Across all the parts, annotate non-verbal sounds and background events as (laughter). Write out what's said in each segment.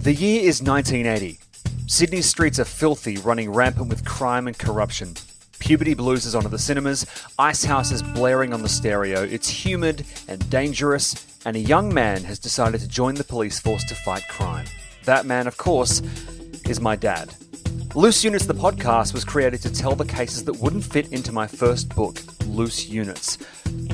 The year is 1980. Sydney's streets are filthy, running rampant with crime and corruption. Puberty blues is onto the cinemas, Icehouse is blaring on the stereo, it's humid and dangerous, and a young man has decided to join the police force to fight crime. That man, of course, is my dad. Loose Units, the podcast, was created to tell the cases that wouldn't fit into my first book, Loose Units.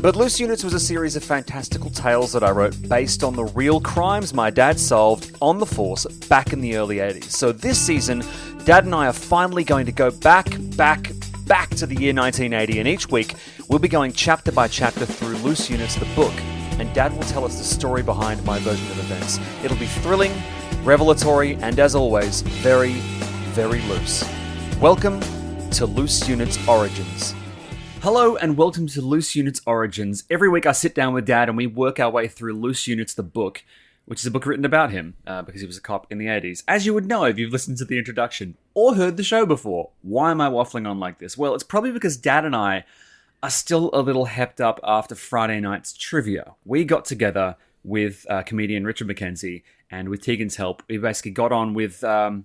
But Loose Units was a series of fantastical tales that I wrote based on the real crimes my dad solved on the force back in the early 80s. So this season, Dad and I are finally going to go back, back, back to the year 1980, and each week we'll be going chapter by chapter through Loose Units, the book, and Dad will tell us the story behind my version of events. It'll be thrilling, revelatory, and as always, very, very loose. Welcome to Loose Units Origins. Hello and welcome to Loose Units Origins. Every week I sit down with Dad and we work our way through Loose Units, the book, which is a book written about him uh, because he was a cop in the 80s. As you would know if you've listened to the introduction or heard the show before. Why am I waffling on like this? Well, it's probably because Dad and I are still a little hepped up after Friday night's trivia. We got together with uh, comedian Richard McKenzie and with Tegan's help, we basically got on with. Um,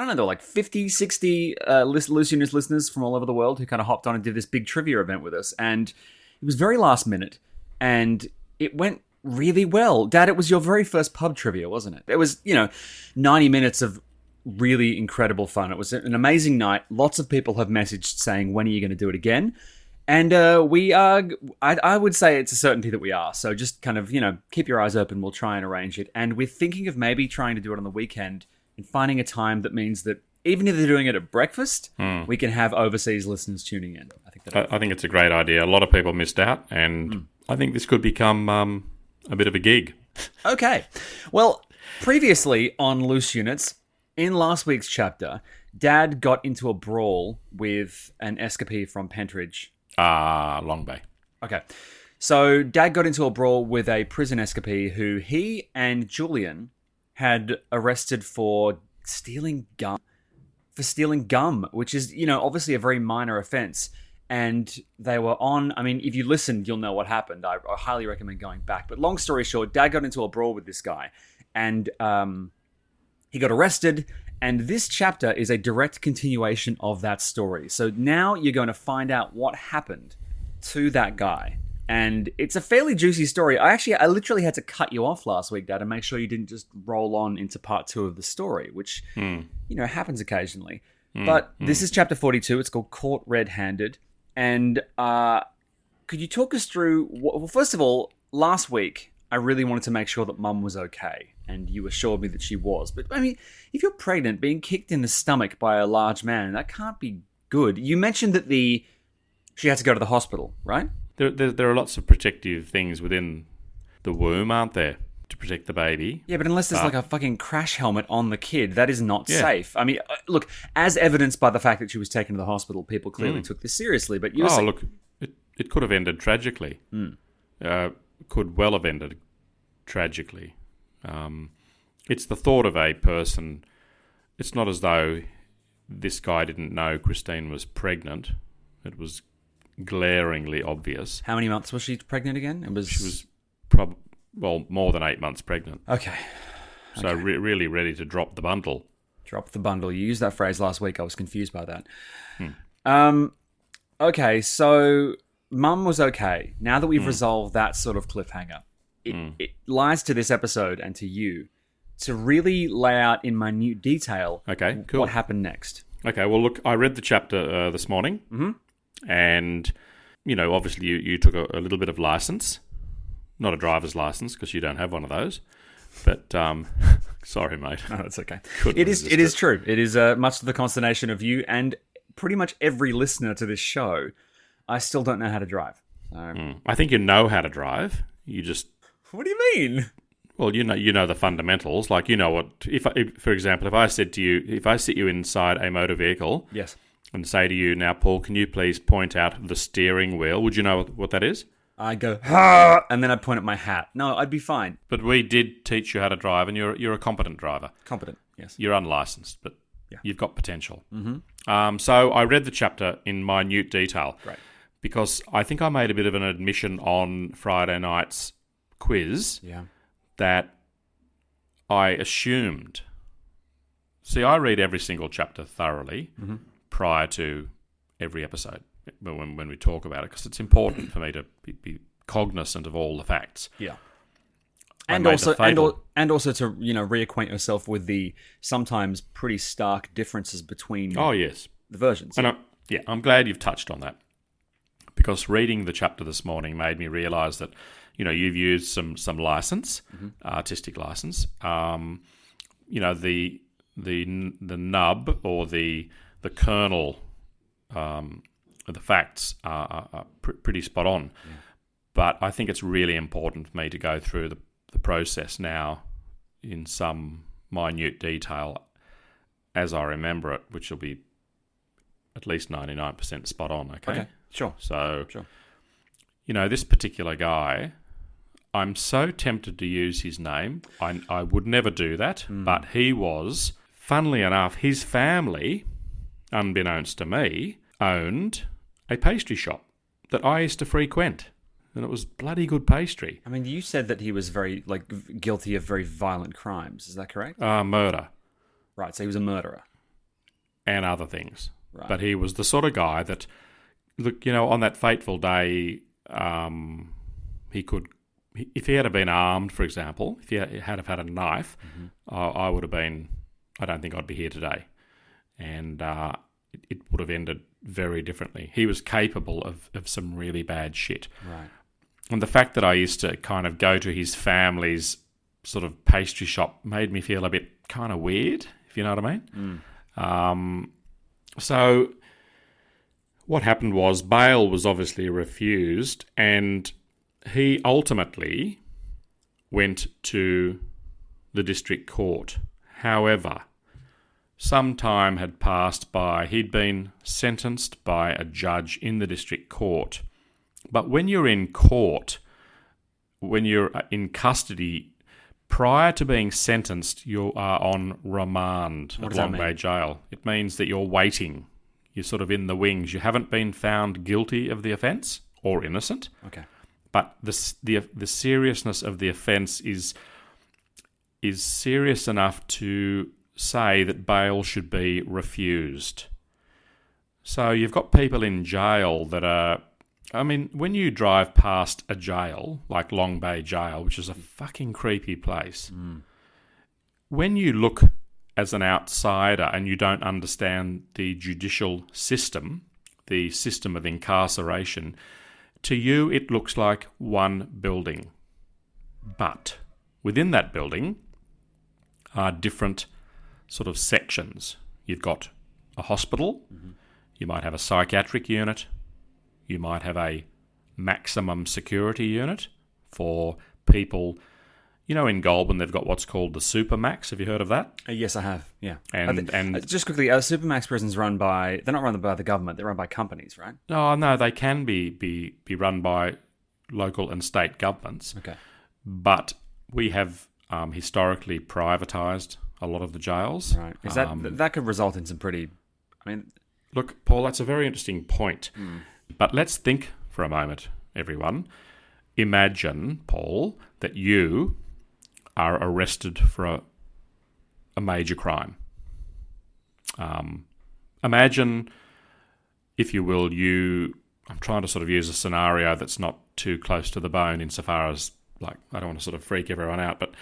I don't know, there were like 50, 60 uh, Units listeners from all over the world who kind of hopped on and did this big trivia event with us. And it was very last minute and it went really well. Dad, it was your very first pub trivia, wasn't it? It was, you know, 90 minutes of really incredible fun. It was an amazing night. Lots of people have messaged saying, when are you going to do it again? And uh, we are, I, I would say it's a certainty that we are. So just kind of, you know, keep your eyes open. We'll try and arrange it. And we're thinking of maybe trying to do it on the weekend and finding a time that means that even if they're doing it at breakfast, we can have overseas listeners tuning in. I think that I, I think it's a great idea. A lot of people missed out, and I think this could become um, a bit of a gig. (laughs) Okay. Well, previously on Loose Units, in last week's chapter, Dad got into a brawl with an escapee from Pentridge. Ah, Long Bay. Okay. So Dad got into a brawl with a prison escapee who he and Julian had arrested for stealing gum. For stealing gum, which is, you know, obviously a very minor offense. And they were on, I mean, if you listened, you'll know what happened. I, I highly recommend going back. But long story short, Dad got into a brawl with this guy. And um, he got arrested. And this chapter is a direct continuation of that story. So now you're going to find out what happened to that guy. And it's a fairly juicy story. I actually, I literally had to cut you off last week, Dad, to make sure you didn't just roll on into part two of the story, which, hmm. you know, happens occasionally. Hmm. but hmm. this is chapter 42. It's called Caught Red Handed. And uh, could you talk us through? Well, first of all, last week, I really wanted to make sure that mum was okay. And you assured me that she was. But I mean, if you're pregnant, being kicked in the stomach by a large man, that can't be good. You mentioned that the she had to go to the hospital, right? There, there, there are lots of protective things within the womb, aren't there, to protect the baby? Yeah, but unless there's Ah. like a fucking crash helmet on the kid, that is not Yeah. safe. I mean, uh, look, as evidenced by the fact that she was taken to the hospital, people clearly took this seriously. But you Mm. Oh, saying- look, it, it could have ended tragically. Uh, could well have ended tragically. Um, it's the thought of a person. It's not as though this guy didn't know Christine was pregnant. It was glaringly obvious. how many months was she pregnant again? It was. She was prob- well more than eight months pregnant, okay. so re- really ready to drop the bundle. Drop the bundle. You used that phrase last week. I was confused by that. Hmm. Um, okay, so mum was okay. Now that Hmm. we've resolved that sort of cliffhanger, it, Hmm. it lies to this episode and to you to really lay out in minute detail Okay, cool. what happened next. Okay, well, look, I read the chapter uh, this morning, and you know, obviously, you, you took a, a little bit of license, not a driver's license because you don't have one of those. But um, (laughs) sorry, mate. No, that's okay. (laughs) Couldn't It is. resist It is true. It is uh, much to the consternation of you and pretty much every listener to this show. I still don't know how to drive. So, Hmm. I think you know how to drive. You just What do you mean? well, you know, you know the fundamentals. Like you know what. If, I, if, for example, if I said to you, if I sit you inside a motor vehicle Yes. And say to you, now, Paul, can you please point out the steering wheel? Would you know what, that is? I go ha, and then I point at my hat. No, I'd be fine. But we did teach you how to drive, and you're you're a competent driver. Competent. Yes. You're unlicensed, but Yeah. you've got potential. Mm-hmm. Um, so I read the chapter in minute detail Right. because I think I made a bit of an admission on Friday night's quiz Yeah. that I assumed. See, I read every single chapter thoroughly prior to every episode when, when we talk about it because it's important for me to be, be cognizant of all the facts. Yeah. And also, and, and also to you know reacquaint yourself with the sometimes pretty stark differences between Oh, yes. the versions. And I, yeah, I'm glad you've touched on that because reading the chapter this morning made me realise that you know you've used some some license, artistic license. Um, you know the the the nub or the the kernel um, the facts are, are, are pr- pretty spot on. But I think it's really important for me to go through the, the process now in some minute detail as I remember it, which will be at least 99% spot on, okay? okay. Sure. So, Sure. you know, this particular guy, I'm so tempted to use his name. I, I would never do that, but he was, funnily enough, his family, unbeknownst to me, owned a pastry shop that I used to frequent. And it was bloody good pastry. I mean, you said that he was very like guilty of very violent crimes. Is that correct? Uh, murder Right. So he was a murderer. and other things. Right. But he was the sort of guy that, look, you know, on that fateful day, um, he could, if he had have been armed, for example, if he had have had a knife, I, I would have been, I don't think I'd be here today. And uh, it, it would have ended very differently. He was capable of, of some really bad shit. Right. And the fact that I used to kind of go to his family's sort of pastry shop made me feel a bit kind of weird, if you know what I mean. Um, so what happened was bail was obviously refused, and he ultimately went to the district court. However, some time had passed by. He'd been sentenced by a judge in the district court. But when you're in court, when you're uh, in custody, prior to being sentenced, you are on remand What at Long? Bay Jail. It means that you're waiting. You're sort of in the wings. You haven't been found guilty of the offence or innocent, Okay. but the the the seriousness of the offence is is serious enough to say that bail should be refused. So you've got people in jail that are. I mean, when you drive past a jail like Long Bay Jail, which is a fucking creepy place, hmm. when you look as an outsider and you don't understand the judicial system, the system of incarceration, to you it looks like one building. But within that building are different sort of sections. You've got a hospital, you might have a psychiatric unit, you might have a maximum security unit for people. You know, in Goulburn, they've got what's called the Supermax. Have you heard of that? Uh, yes, I have. Yeah. And- I thi- and- uh, just quickly, uh, Supermax prisons run by they're not run by the government. They're run by companies, right? Oh no, they can be be be run by local and state governments, Okay. but we have um, historically privatised a lot of the jails. Right. Is that Um, th- that could result in some pretty? I mean, Look, Paul, that's a very interesting point. But let's think for a moment, everyone. Imagine, Paul, that you are arrested for a, a major crime. Um, imagine, if you will, you. I'm trying to sort of use a scenario that's not too close to the bone insofar as like I don't want to sort of freak everyone out, but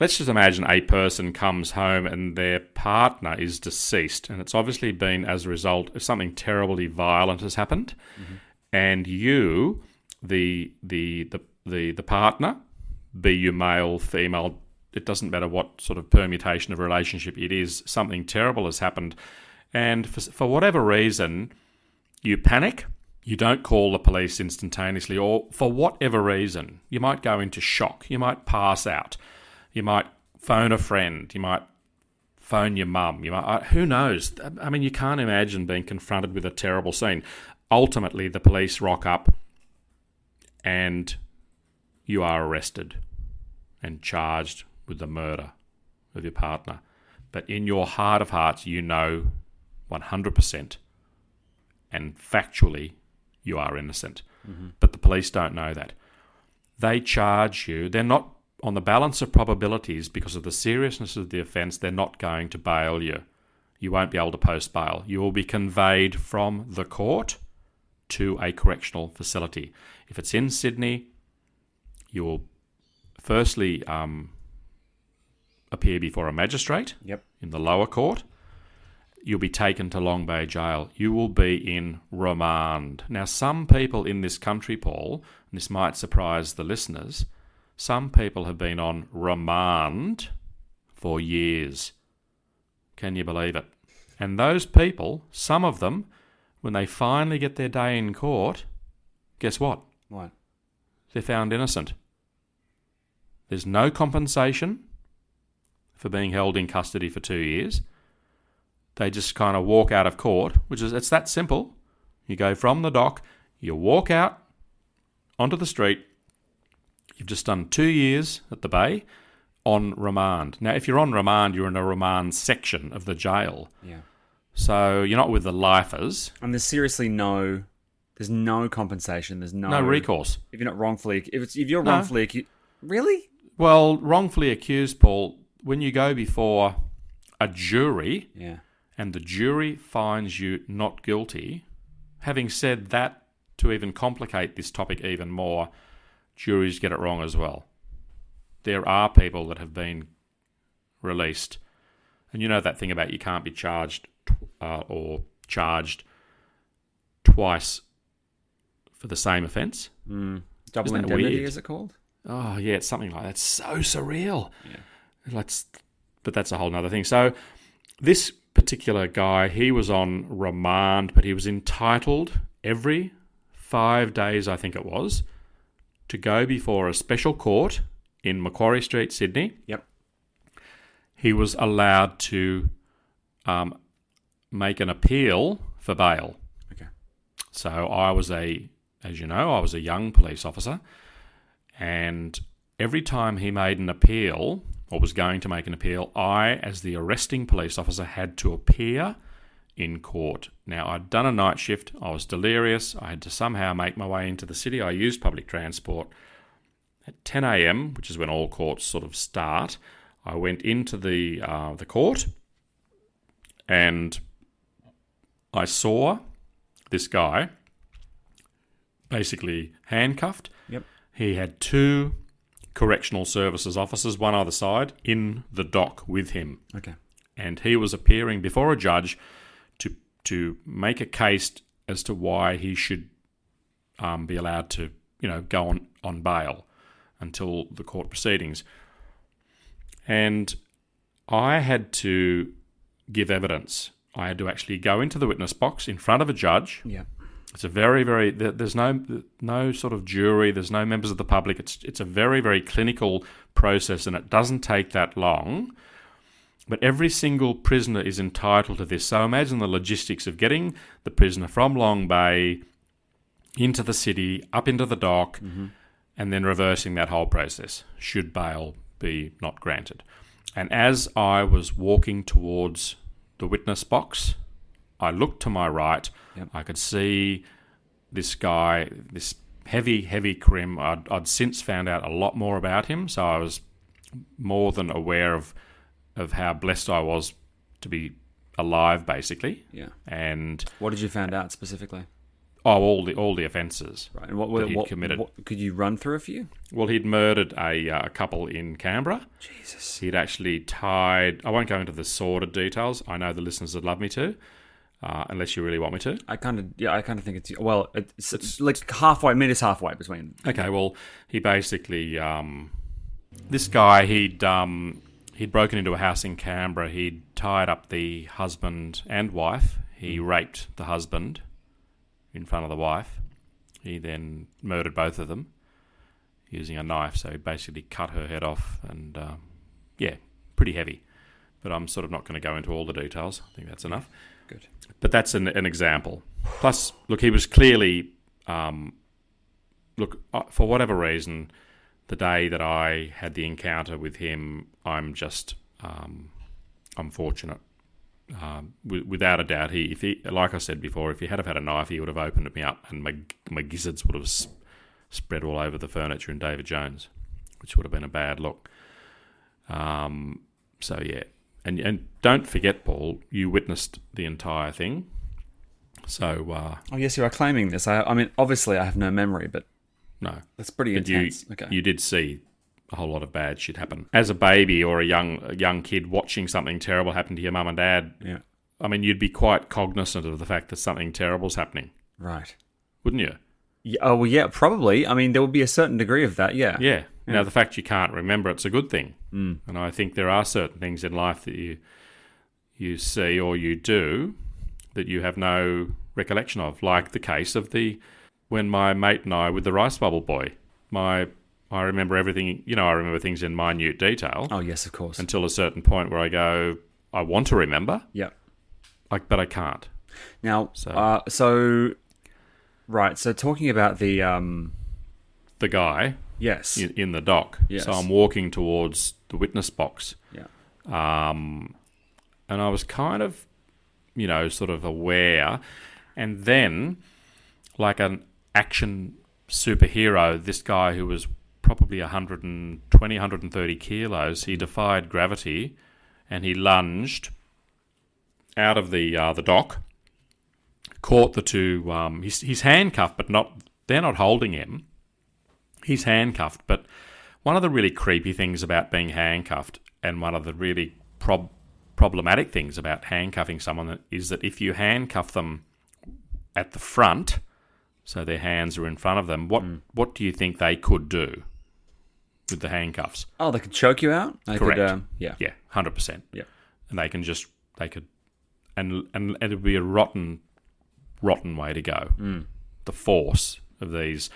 let's just imagine a person comes home and their partner is deceased, and it's obviously been as a result of something terribly violent has happened, mm-hmm. and you, the the the the, the partner, be you male, female, it doesn't matter what sort of permutation of relationship it is, something terrible has happened, and for, for whatever reason, you panic. You don't call the police instantaneously, or for whatever reason, you might go into shock. You might pass out. You might phone a friend. You might phone your mum. You might, who knows? I mean, you can't imagine being confronted with a terrible scene. Ultimately, the police rock up, and you are arrested and charged with the murder of your partner. But in your heart of hearts, you know 100% and factually you are innocent. Mm-hmm. But the police don't know that. They charge you, they're not on the balance of probabilities because of the seriousness of the offence, they're not going to bail you. You won't be able to post bail. You will be conveyed from the court to a correctional facility. If it's in Sydney, you will firstly um, appear before a magistrate Yep. in the lower court. You'll be taken to Long Bay Jail. You will be in remand. Now, some people in this country, Paul, and this might surprise the listeners, some people have been on remand for years. Can you believe it? And those people, some of them, when they finally get their day in court, guess what? What? They're found innocent. There's no compensation for being held in custody for two years. They just kind of walk out of court, which is it's that simple. You go from the dock, you walk out onto the street. You've just done two years at the bay on remand. Now, if you're on remand, you're in a remand section of the jail. Yeah. So you're not with the lifers. And there's seriously no, there's no compensation. There's no No recourse. If you're not wrongfully, if it's if you're No. wrongfully accused, really? Well, wrongfully accused, Paul, when you go before a jury, Yeah. and the jury finds you not guilty, having said that, to even complicate this topic even more, juries get it wrong as well. There are people that have been released, and you know that thing about you can't be charged uh, or charged twice for the same offence. Double Isn't indemnity, weird? is it called? Oh yeah, it's something like that. It's so surreal. Yeah. Let's, but that's a whole nother thing. So this particular guy, he was on remand, but he was entitled every five days, I think it was, to go before a special court in Macquarie Street, Sydney. Yep. He was allowed to um, make an appeal for bail. Okay. So I was a, as you know, I was a young police officer, and every time he made an appeal or was going to make an appeal, I, as the arresting police officer, had to appear in court. Now I'd done a night shift. I was delirious. I had to somehow make my way into the city. I used public transport. At 10 a.m., which is when all courts sort of start, I went into the uh, the court, and I saw this guy basically handcuffed. Yep. He had two correctional services officers, one either side, in the dock with him, Okay. and he was appearing before a judge to make a case as to why he should um, be allowed to, you know, go on on bail until the court proceedings. And I had to give evidence. I had to actually go into the witness box in front of a judge Yeah. it's a very, very. There's no no sort of jury. There's no members of the public. It's it's a very, very clinical process, and it doesn't take that long. But every single prisoner is entitled to this. So imagine the logistics of getting the prisoner from Long Bay into the city, up into the dock, mm-hmm. and then reversing that whole process. Should bail be not granted? And as I was walking towards the witness box, I looked to my right. Yep. I could see this guy, this heavy, heavy crim. I'd, I'd since found out a lot more about him, so I was more than aware of of how blessed I was to be alive, basically. Yeah. And What did you find out specifically? Oh, all the all the offences. Right. And what, he'd what, committed. what- could you run through a few? Well, he'd murdered a, uh, couple in Canberra. Jesus. He'd actually tied. I won't go into the sordid details. I know the listeners would love me to, uh, unless you really want me to. I kind of yeah. I kind of think it's well. It's, it's like halfway. I mean, halfway between. Okay, well, he basically um, this guy he'd um, he'd broken into a house in Canberra. He'd tied up the husband and wife. He raped the husband in front of the wife. He then murdered both of them using a knife. So he basically cut her head off, and um, yeah, pretty heavy. But I'm sort of not going to go into all the details. I think that's enough. Good. But that's an, an example. Plus, look, he was clearly, um, look, uh, for whatever reason, the day that I had the encounter with him, I'm just, um, I'm fortunate. Um, wi- without a doubt, he, if he, like I said before, if he had have had a knife, he would have opened me up, and my my gizzards would have s- spread all over the furniture in David Jones, which would have been a bad look. Um, so yeah, and and don't forget, Paul, you witnessed the entire thing. So uh, Oh yes, you are claiming this. I, I mean, obviously, I have no memory, but no, that's pretty but you intense. okay. you did see a whole lot of bad shit happen as a baby or a young a young kid watching something terrible happen to your mum and dad. yeah. I mean, you'd be quite cognizant of the fact that something terrible's happening, Right. wouldn't you? Yeah, oh well, yeah, probably. I mean, there would be a certain degree of that. Yeah. Yeah. Now, the fact you can't remember it's a good thing, mm. and I think there are certain things in life that you you see or you do that you have no recollection of, like the case of the when my mate and I with the rice bubble boy. My I remember everything. You know, I remember things in minute detail Oh yes, of course. until a certain point where I go, I want to remember, yeah. like, but I can't. Now, So- uh, so right. So talking about the um, The guy yes, in, in the dock. Yes. So I'm walking towards the witness box. yeah, um, and I was kind of, you know, sort of aware. And then, like an action superhero, this guy who was probably 120, 130 kilos, he defied gravity and he lunged out of the uh, the dock, caught the two. Um, he's, he's handcuffed, but not. They're not holding him. He's handcuffed, but one of the really creepy things about being handcuffed, and one of the really prob- problematic things about handcuffing someone is that if you handcuff them at the front, so their hands are in front of them, what what do you think they could do with the handcuffs? Oh, they could choke you out. They Correct. Could, um, yeah. Yeah, hundred percent. Yeah. and they can just they could, and and it would be a rotten, rotten way to go. Mm. The force of these,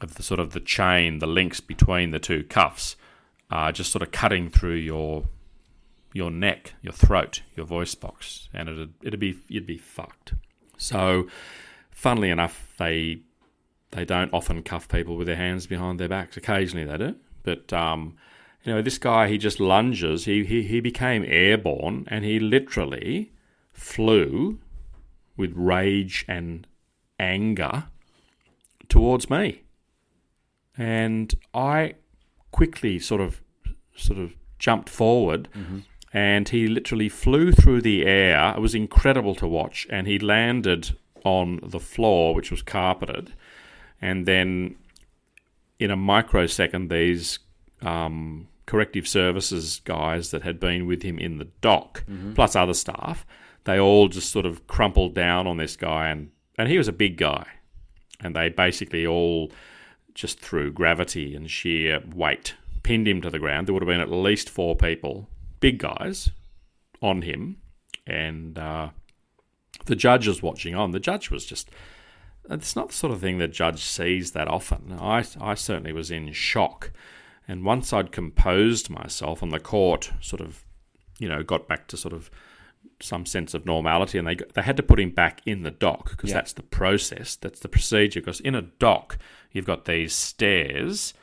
of the sort of the chain, the links between the two cuffs, are just sort of cutting through your, your neck, your throat, your voice box, and it'd it'd be you'd be fucked. So, funnily enough, they they don't often cuff people with their hands behind their backs. Occasionally they do, but um, you know, this guy he just lunges. He he he became airborne, and he literally flew with rage and anger towards me, and I quickly sort of sort of jumped forward. And he literally flew through the air. It was incredible to watch. And he landed on the floor, which was carpeted. And then in a microsecond, these um, corrective services guys that had been with him in the dock, plus other staff, they all just sort of crumpled down on this guy, and, and he was a big guy. And they basically all, just through gravity and sheer weight, pinned him to the ground. There would have been at least four people, big guys, on him. And uh, the judge was watching on. The judge was just it's not the sort of thing that judge sees that often. I, I certainly was in shock. And once I'd composed myself and the court sort of, you know, got back to sort of some sense of normality and they, they had to put him back in the dock because Yeah. that's the process, that's the procedure. Because in a dock, you've got these stairs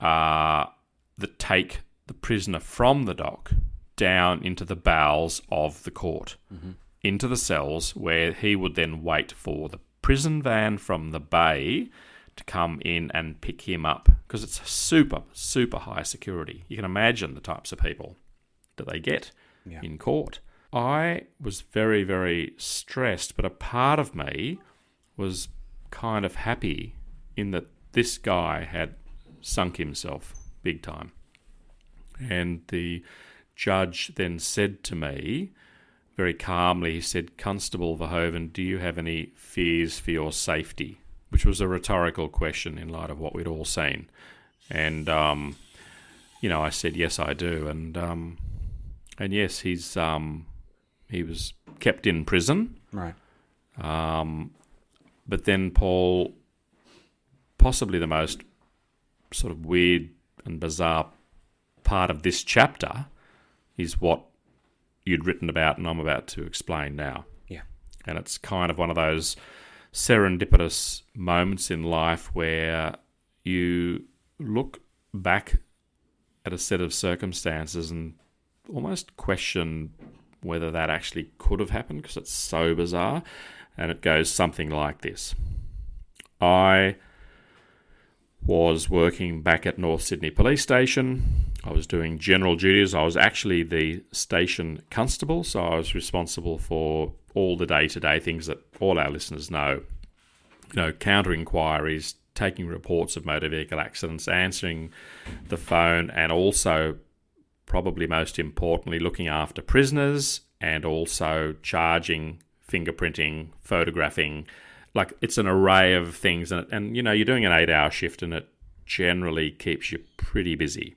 uh, that take the prisoner from the dock down into the bowels of the court, into the cells, where he would then wait for the prison van from the bay to come in and pick him up because it's super, super high security. You can imagine the types of people that they get in court. I was very, very stressed, but a part of me was kind of happy in that this guy had sunk himself big time. And the judge then said to me, very calmly, he said, Constable Verhoeven, do you have any fears for your safety? Which was a rhetorical question in light of what we'd all seen. And, um, you know, I said, yes, I do. And, um, and yes, he's, um, he was kept in prison. Right. Um, but then Paul, possibly the most sort of weird and bizarre part of this chapter is what you'd written about and I'm about to explain now. Yeah. And it's kind of one of those serendipitous moments in life where you look back at a set of circumstances and almost question whether that actually could have happened because it's so bizarre. And it goes something like this I was working back at North Sydney Police Station. I was doing general duties. I was actually the station constable, so I was responsible for all the day to day things that all our listeners know. You know, counter inquiries, taking reports of motor vehicle accidents, answering the phone, and also, probably most importantly, looking after prisoners and also charging, fingerprinting, photographing, like it's an array of things and, and you know you're doing an eight hour shift and it generally keeps you pretty busy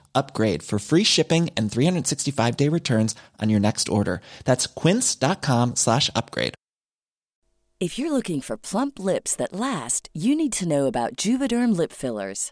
upgrade for free shipping and 365 day returns on your next order. That's quince.com slash upgrade. If you're looking for plump lips that last, you need to know about Juvederm lip fillers.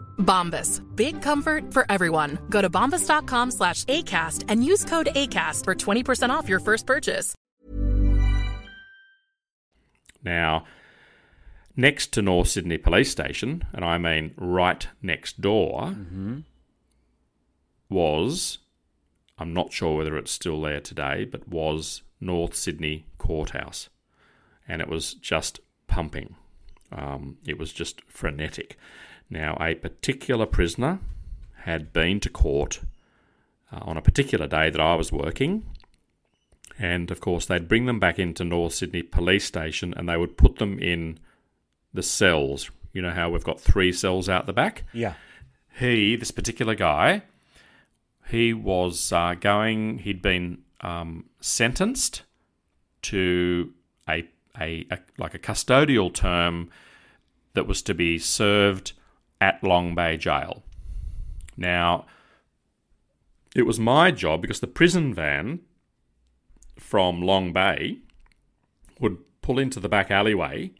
Bombas. Big comfort for everyone. Go to bombas.com slash ACAST and use code ACAST for 20% off your first purchase. Now, next to North Sydney Police Station, and I mean right next door, was, I'm not sure whether it's still there today, but was North Sydney Courthouse. And it was just pumping. Um, it was just frenetic. Now, a particular prisoner had been to court uh, on a particular day that I was working, and of course, they'd bring them back into North Sydney Police Station and they would put them in the cells. You know how we've got three cells out the back? Yeah. He, this particular guy, he was uh, going, he'd been um, sentenced to a, a, a like a custodial term that was to be served at Long Bay Jail. Now, it was my job because the prison van from Long Bay would pull into the back alleyway.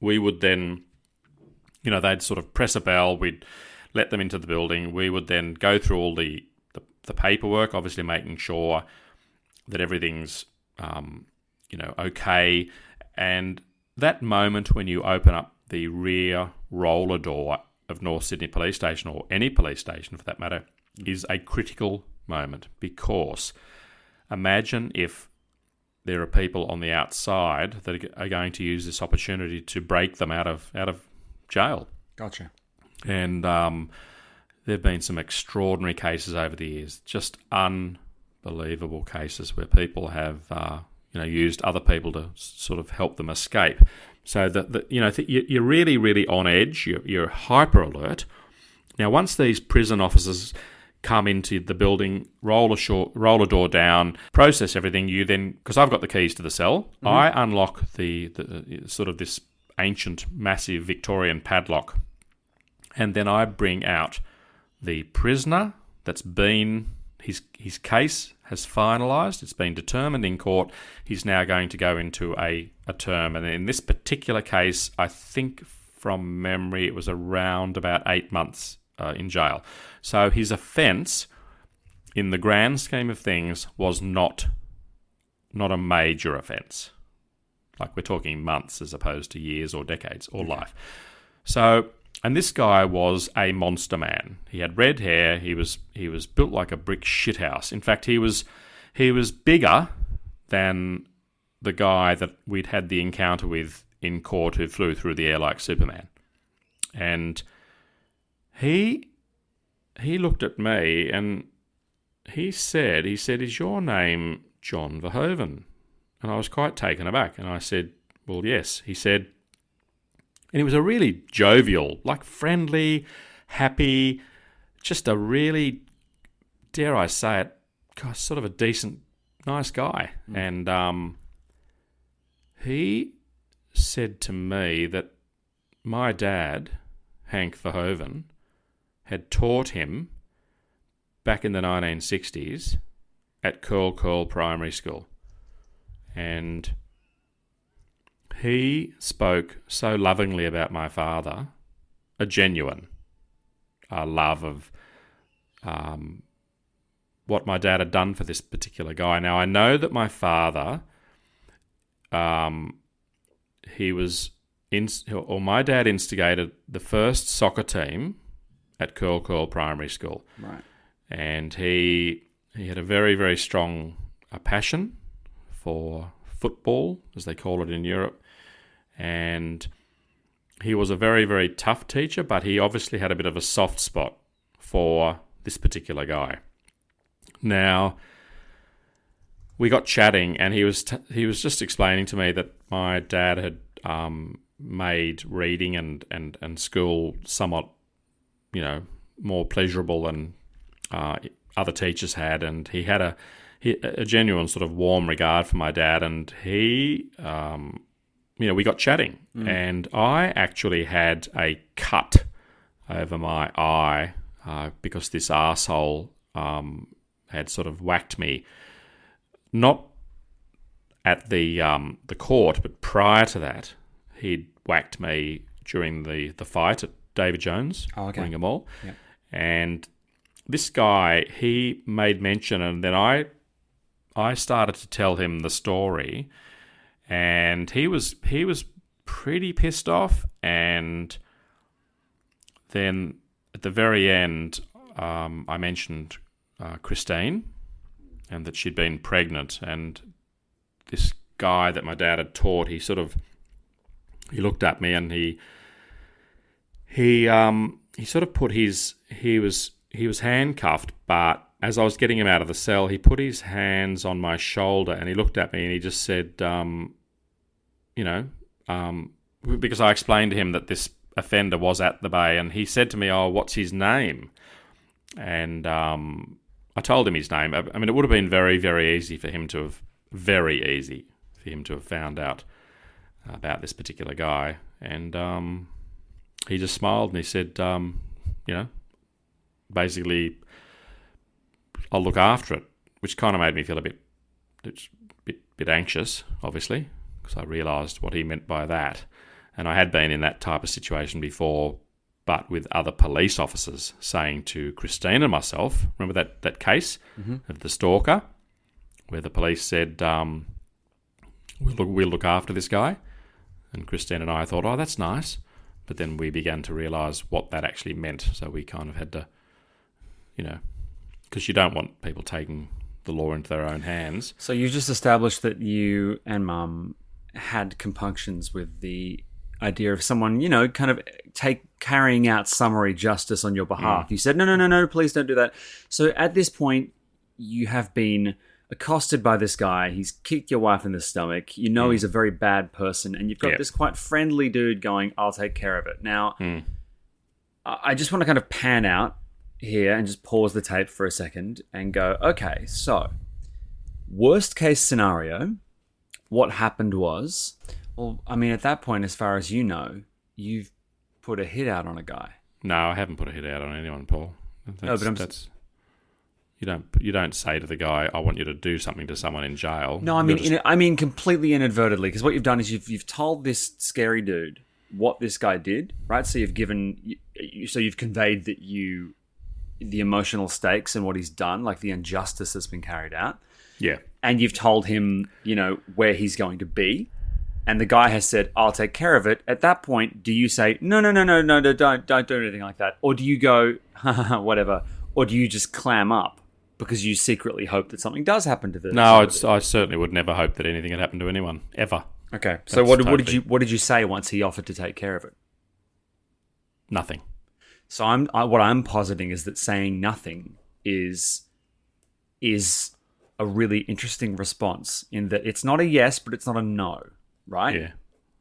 We would then, you know, they'd sort of press a bell, we'd let them into the building. We would then go through all the, the, the paperwork, obviously making sure that everything's um, you know okay. And that moment when you open up the rear roller door of North Sydney Police Station or any police station for that matter is a critical moment because imagine if there are people on the outside that are going to use this opportunity to break them out of out of jail. Gotcha. And um, there have been some extraordinary cases over the years, just unbelievable cases where people have uh, you know used other people to sort of help them escape. So that, you know you're really really on edge. You're, you're hyper alert. Now, once these prison officers come into the building, roll a short, roll a door down, process everything. You then, because I've got the keys to the cell, mm-hmm. I unlock the, the sort of this ancient, massive Victorian padlock, and then I bring out the prisoner that's been his his case has finalised. It's been determined in court. He's now going to go into a, a term, and in this particular case, I think from memory, it was around about eight months uh, in jail. So his offence, in the grand scheme of things, was not not a major offence. Like we're talking months as opposed to years or decades or life. So, and this guy was a monster man. He had red hair. He was he was built like a brick shithouse. In fact, he was he was bigger than the guy that we'd had the encounter with in court who flew through the air like Superman. And he he looked at me and he said, he said, is your name John Verhoeven? And I was quite taken aback. And I said, well, yes. He said, and he was a really jovial, like friendly, happy, just a really, dare I say it, sort of a decent, nice guy. Mm. And um, he said to me that my dad, Hank Verhoeven, had taught him back in the 1960s at Curl Curl Primary School. And he spoke so lovingly about my father, a genuine uh, love of um, what my dad had done for this particular guy. Now, I know that my father, um, he was, in, or my dad instigated the first soccer team at Curl Curl Primary School. Right. And he he had a very very strong uh, passion for football, as they call it in Europe, and he was a very very tough teacher, but he obviously had a bit of a soft spot for this particular guy. Now we got chatting, and he was t- he was just explaining to me that my dad had um, made reading and, and, and school somewhat you know more pleasurable than uh, other teachers had, and he had a a genuine sort of warm regard for my dad, and he. Um, you know, we got chatting, mm. and I actually had a cut over my eye uh, because this asshole um, had sort of whacked me, not at the um, the court, but prior to that, he'd whacked me during the, the fight at David Jones, oh, okay. Yep. And this guy, he made mention, and then I, I started to tell him the story, and he was he was pretty pissed off. And then at the very end, um, I mentioned uh, Christine, and that she'd been pregnant, and this guy that my dad had taught, he sort of he looked at me and he he um, he sort of put his he was he was handcuffed, but as I was getting him out of the cell, he put his hands on my shoulder and he looked at me and he just said, um, you know, um, because I explained to him that this offender was at the bay, and he said to me, "Oh, what's his name?" And um, I told him his name. I mean, it would have been very, very easy for him to have very easy for him to have found out about this particular guy, and um, he just smiled and he said, um, you know, basically, I'll look after it, which kind of made me feel a bit, bit, bit anxious, obviously, because I realised what he meant by that, and I had been in that type of situation before, but with other police officers saying to Christine and myself, remember that, that case of the stalker, where the police said, um, we'll, look, we'll look after this guy. And Christine and I thought, oh, that's nice. But then we began to realise what that actually meant. So we kind of had to, you know, because you don't want people taking the law into their own hands. So you just established that you and mum had compunctions with the idea of someone, you know, kind of take carrying out summary justice on your behalf. Mm. You said, no, no, no, no, please don't do that. So at this point, you have been accosted by this guy. He's kicked your wife in the stomach. You know mm. he's a very bad person, and you've got Yeah. this quite friendly dude going, "I'll take care of it." Now, mm. I I just want to kind of pan out here and just pause the tape for a second and go, okay, so worst case scenario, what happened was, well, I mean, at that point, as far as you know, you've put a hit out on a guy. No, I haven't put a hit out on anyone, Paul. That's, No, but I'm that's you don't you don't say to the guy, "I want you to do something to someone in jail." No, I mean, just- in, I mean completely inadvertently, because what you've done is you've you've told this scary dude what this guy did, right? So you've given, you, you- so you've conveyed that you, the emotional stakes and what he's done, like the injustice that's been carried out. yeah, and you've told him, you know, where he's going to be, and the guy has said, "I'll take care of it." At that point, do you say, "No, no, no, no, no, no don't, don't do anything like that," or do you go, (laughs) "Whatever," or do you just clam up because you secretly hope that something does happen to the? no, I certainly would never hope that anything had happened to anyone ever. okay. So That's what, what did you what did you say once he offered to take care of it? Nothing. So I'm I, what I'm positing is that saying nothing is is a really interesting response in that it's not a yes, but it's not a no, right? Yeah,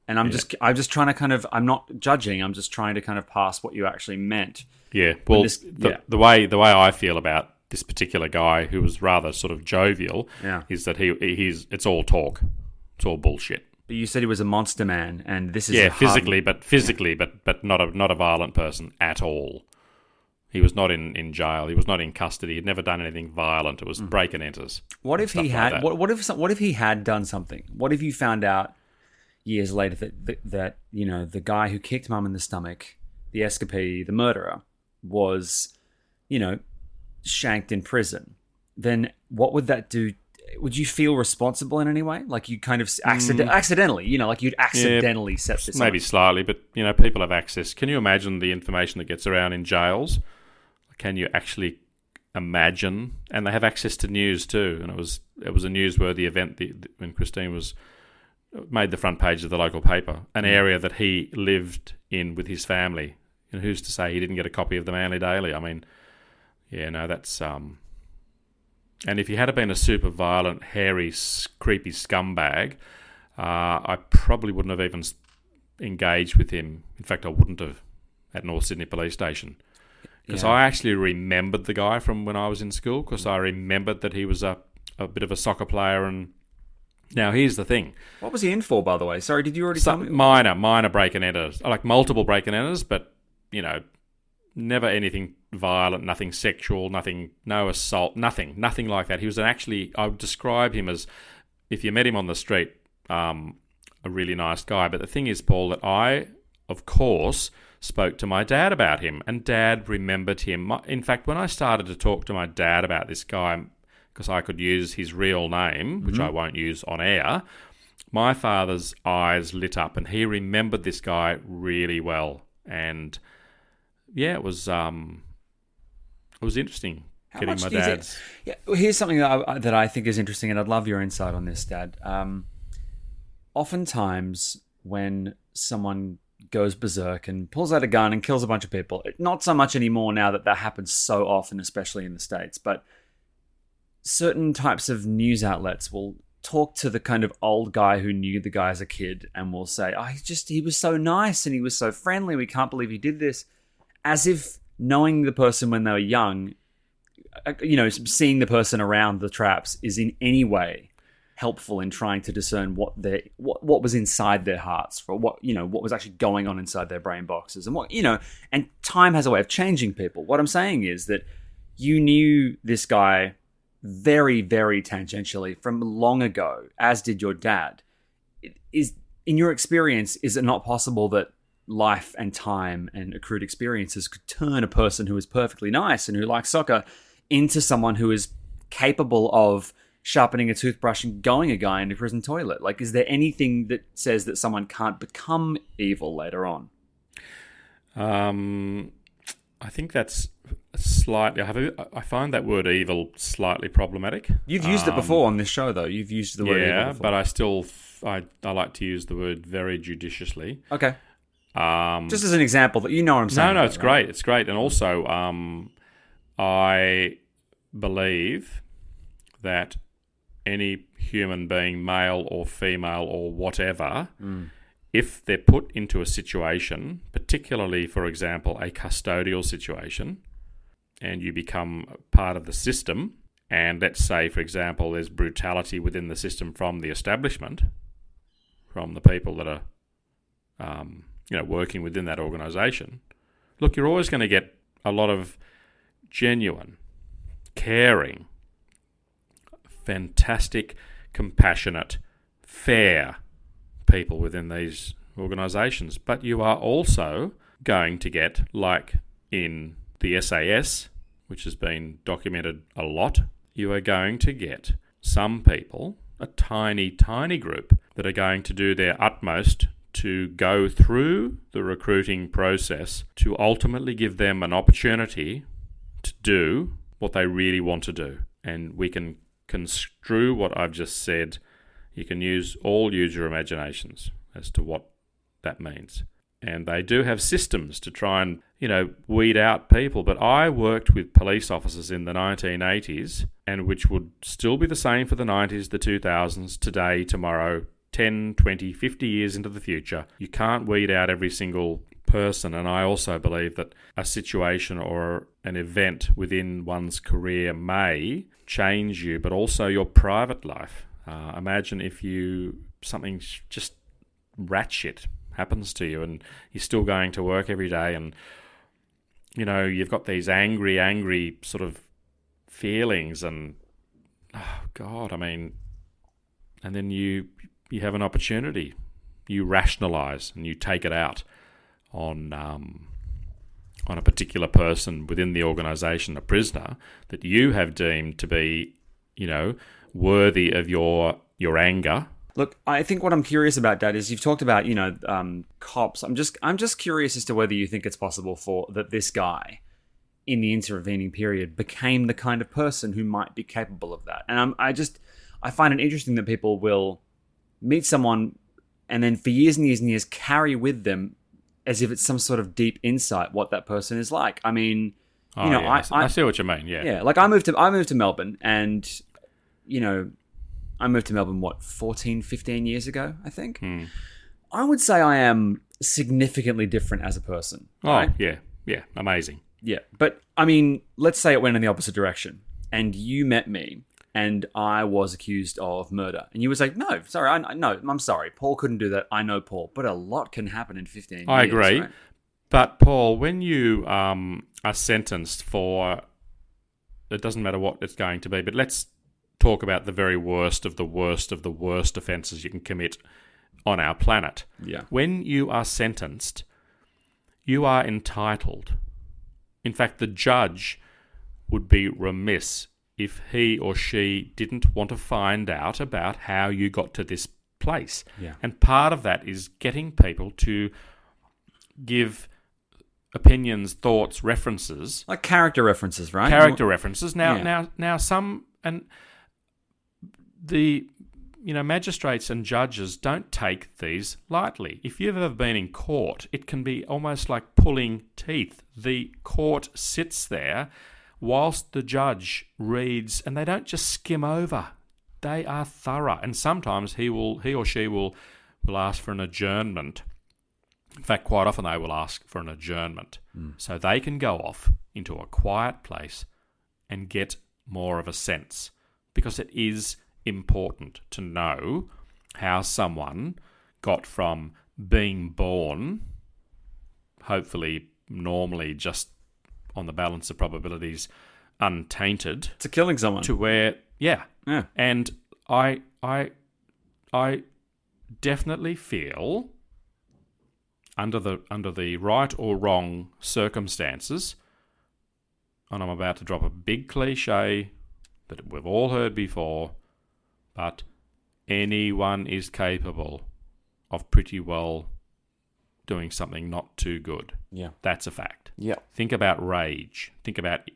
And I'm just I'm just trying to kind of I'm not judging. I'm just trying to kind of pass what you actually meant. yeah. Well, this- the, yeah. the way the way I feel about this particular guy, who was rather sort of jovial, Yeah. is that he he's it's all talk, it's all bullshit. But you said he was a monster man, and this is yeah, a hard- physically, but physically, but but not a not a violent person at all. He was not in, in jail. He was not in custody. He'd never done anything violent. It was mm-hmm. break and enters. What if he stuff like had? what, what if? some- What if he had done something? What if you found out years later that, that that you know the guy who kicked mum in the stomach, the escapee, the murderer, was, you know, shanked in prison? Then what would that do? Would you feel responsible in any way? Like you kind of accident, accidentally, you know, like you'd accidentally set this Maybe up. slightly, but you know, people have access. Can you imagine the information that gets around in jails? Can you actually imagine? And they have access to news too. And it was it was a newsworthy event the, the- when Christine was made the front page of the local paper. An area that he lived in with his family. And who's to say he didn't get a copy of the Manly Daily? I mean, yeah, no, that's um. And if he had been a super violent, hairy, creepy scumbag, uh, I probably wouldn't have even engaged with him. In fact, I wouldn't have at North Sydney Police Station because Yeah. I actually remembered the guy from when I was in school because I remembered that he was a, a bit of a soccer player. And now here's the thing: What was he in for, by the way? Sorry, did you already tell me? some minor, minor break and enters, like multiple break and enters, but you know, never anything violent, nothing sexual, nothing, no assault, nothing, nothing like that. He was an actually, I would describe him as, if you met him on the street, um, a really nice guy. But the thing is, Paul, that I, of course, spoke to my dad about him, and dad remembered him. In fact, when I started to talk to my dad about this guy, because I could use his real name, which I won't use on air, my father's eyes lit up, and he remembered this guy really well. And yeah, it was um, it was interesting How getting my do you think- dad's. Yeah, well, here's something that I, that I think is interesting, and I'd love your insight on this, Dad. Um, oftentimes, when someone goes berserk and pulls out a gun and kills a bunch of people, not so much anymore now that that happens so often, especially in the states, but certain types of news outlets will talk to the kind of old guy who knew the guy as a kid and will say, "Oh, he just he was so nice and he was so friendly. We can't believe he did this," as if knowing the person when they were young uh, you know, seeing the person around the traps is in any way helpful in trying to discern what their what what was inside their hearts for what you know what was actually going on inside their brain boxes and what you know and time has a way of changing people. What i'm saying is that you knew this guy very very tangentially from long ago as did your dad. It is in your experience is it not possible that life and time and accrued experiences could turn a person who is perfectly nice and who likes soccer into someone who is capable of sharpening a toothbrush and going a guy into prison toilet? Like, is there anything that says that someone can't become evil later on? Um, I think that's slightly. I, have a, I find that word evil slightly problematic. You've used it Um, before on this show, though. You've used the word yeah, but I still f- I, I like to use the word very judiciously. okay. Um, Just as an example, that you know what I'm saying. no, no, it's right? great. It's great, and also um, I believe that any human being, male or female or whatever, Mm. if they're put into a situation, particularly, for example, a custodial situation, and you become part of the system, and let's say, for example, there's brutality within the system from the establishment, from the people that are, um, you know, working within that organisation. Look, you're always going to get a lot of genuine, caring, fantastic, compassionate, fair people within these organisations. But you are also going to get, like in the SAS, which has been documented a lot, you are going to get some people, a tiny, tiny group, that are going to do their utmost to go through the recruiting process to ultimately give them an opportunity to do what they really want to do. And we can construe what I've just said. You can use all use your imaginations as to what that means. And they do have systems to try and, you know, weed out people. But I worked with police officers in the 1980s, and which would still be the same for the 90s, the 2000s, today, tomorrow, 10, 20, 50 years into the future. You can't weed out every single person. And I also believe that a situation or an event within one's career may change you, but also your private life. Uh, imagine if you something just rat shit happens to you and you're still going to work every day and you know you've got these angry angry sort of feelings and oh god i mean and then you you have an opportunity you rationalize and you take it out on um, on a particular person within the organization a prisoner that you have deemed to be you know worthy of your your anger Look, I think what I'm curious about, Dad, is you've talked about you know um, cops. I'm just I'm just curious as to whether you think it's possible for that this guy, in the intervening period, became the kind of person who might be capable of that. And I'm, I just I find it interesting that people will meet someone and then for years and years and years carry with them as if it's some sort of deep insight what that person is like. I mean, you Oh, know, yeah, I, I, see- I see what you mean yeah yeah, like I moved to I moved to Melbourne and you know, I moved to Melbourne what 14 15 years ago, I think. Hmm. I would say I am significantly different as a person. oh right? yeah yeah amazing Yeah, but I mean, let's say it went in the opposite direction and you met me and I was accused of murder and you would say, "No, sorry, I no, I'm sorry. Paul couldn't do that. I know Paul." But a lot can happen in 15 years. I agree. right? But Paul, when you um, are sentenced for, it doesn't matter what it's going to be, but let's talk about the very worst of the worst of the worst offences you can commit on our planet. Yeah. When you are sentenced, you are entitled. In fact, the judge would be remiss if he or she didn't want to find out about how you got to this place. Yeah. And part of that is getting people to give opinions, thoughts, references, Like character references, right? character references. Now, Yeah. now, now, some and the you know magistrates and judges don't take these lightly. If you've ever been in court, it can be almost like pulling teeth. The court sits there whilst the judge reads, and they don't just skim over. They are thorough, and sometimes he will, he or she will, will ask for an adjournment. In fact, quite often they will ask for an adjournment hmm. so they can go off into a quiet place and get more of a sense because it is important to know how someone got from being born, hopefully, normally just on the balance of probabilities, untainted, to killing someone. to where, yeah, yeah. and I, I, I definitely feel under the under the right or wrong circumstances, and I'm about to drop a big cliche that we've all heard before, but anyone is capable of pretty well doing something not too good. Yeah. That's a fact. Yeah. Think about rage. Think about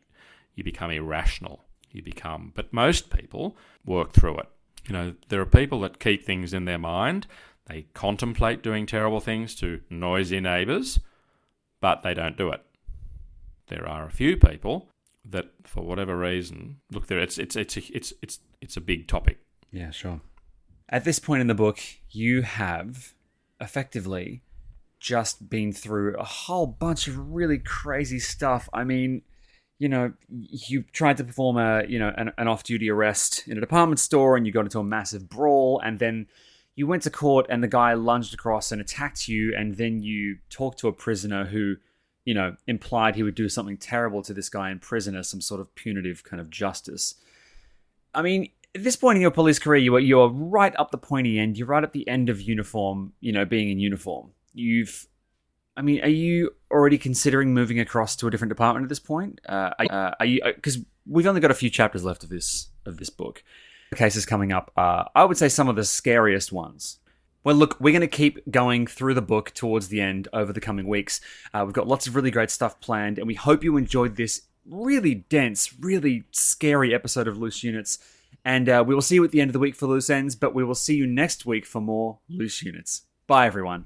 you become irrational. You become, but most people work through it. You know, there are people that keep things in their mind. They contemplate doing terrible things to noisy neighbours, but they don't do it. There are a few people that, for whatever reason, look there. It's it's it's a, it's it's it's a big topic. Yeah, sure. At this point in the book, you have effectively just been through a whole bunch of really crazy stuff. I mean, you know, you tried to perform a, you know, an, an off-duty arrest in a department store, and you got into a massive brawl, and then you went to court, and the guy lunged across and attacked you, and then you talked to a prisoner who, you know, implied he would do something terrible to this guy in prison as some sort of punitive kind of justice. I mean, at this point in your police career, you are you're right up the pointy end. You're right at the end of uniform. You know, being in uniform. You've, I mean, are you already considering moving across to a different department at this point? Uh, are, uh, you? Because we've only got a few chapters left of this of this book. The cases coming up are, I would say, some of the scariest ones. Well, look, we're going to keep going through the book towards the end over the coming weeks. Uh, we've got lots of really great stuff planned, and we hope you enjoyed this really dense, really scary episode of Loose Units. And uh, we will see you at the end of the week for Loose Ends, but we will see you next week for more Loose Units. Bye, everyone.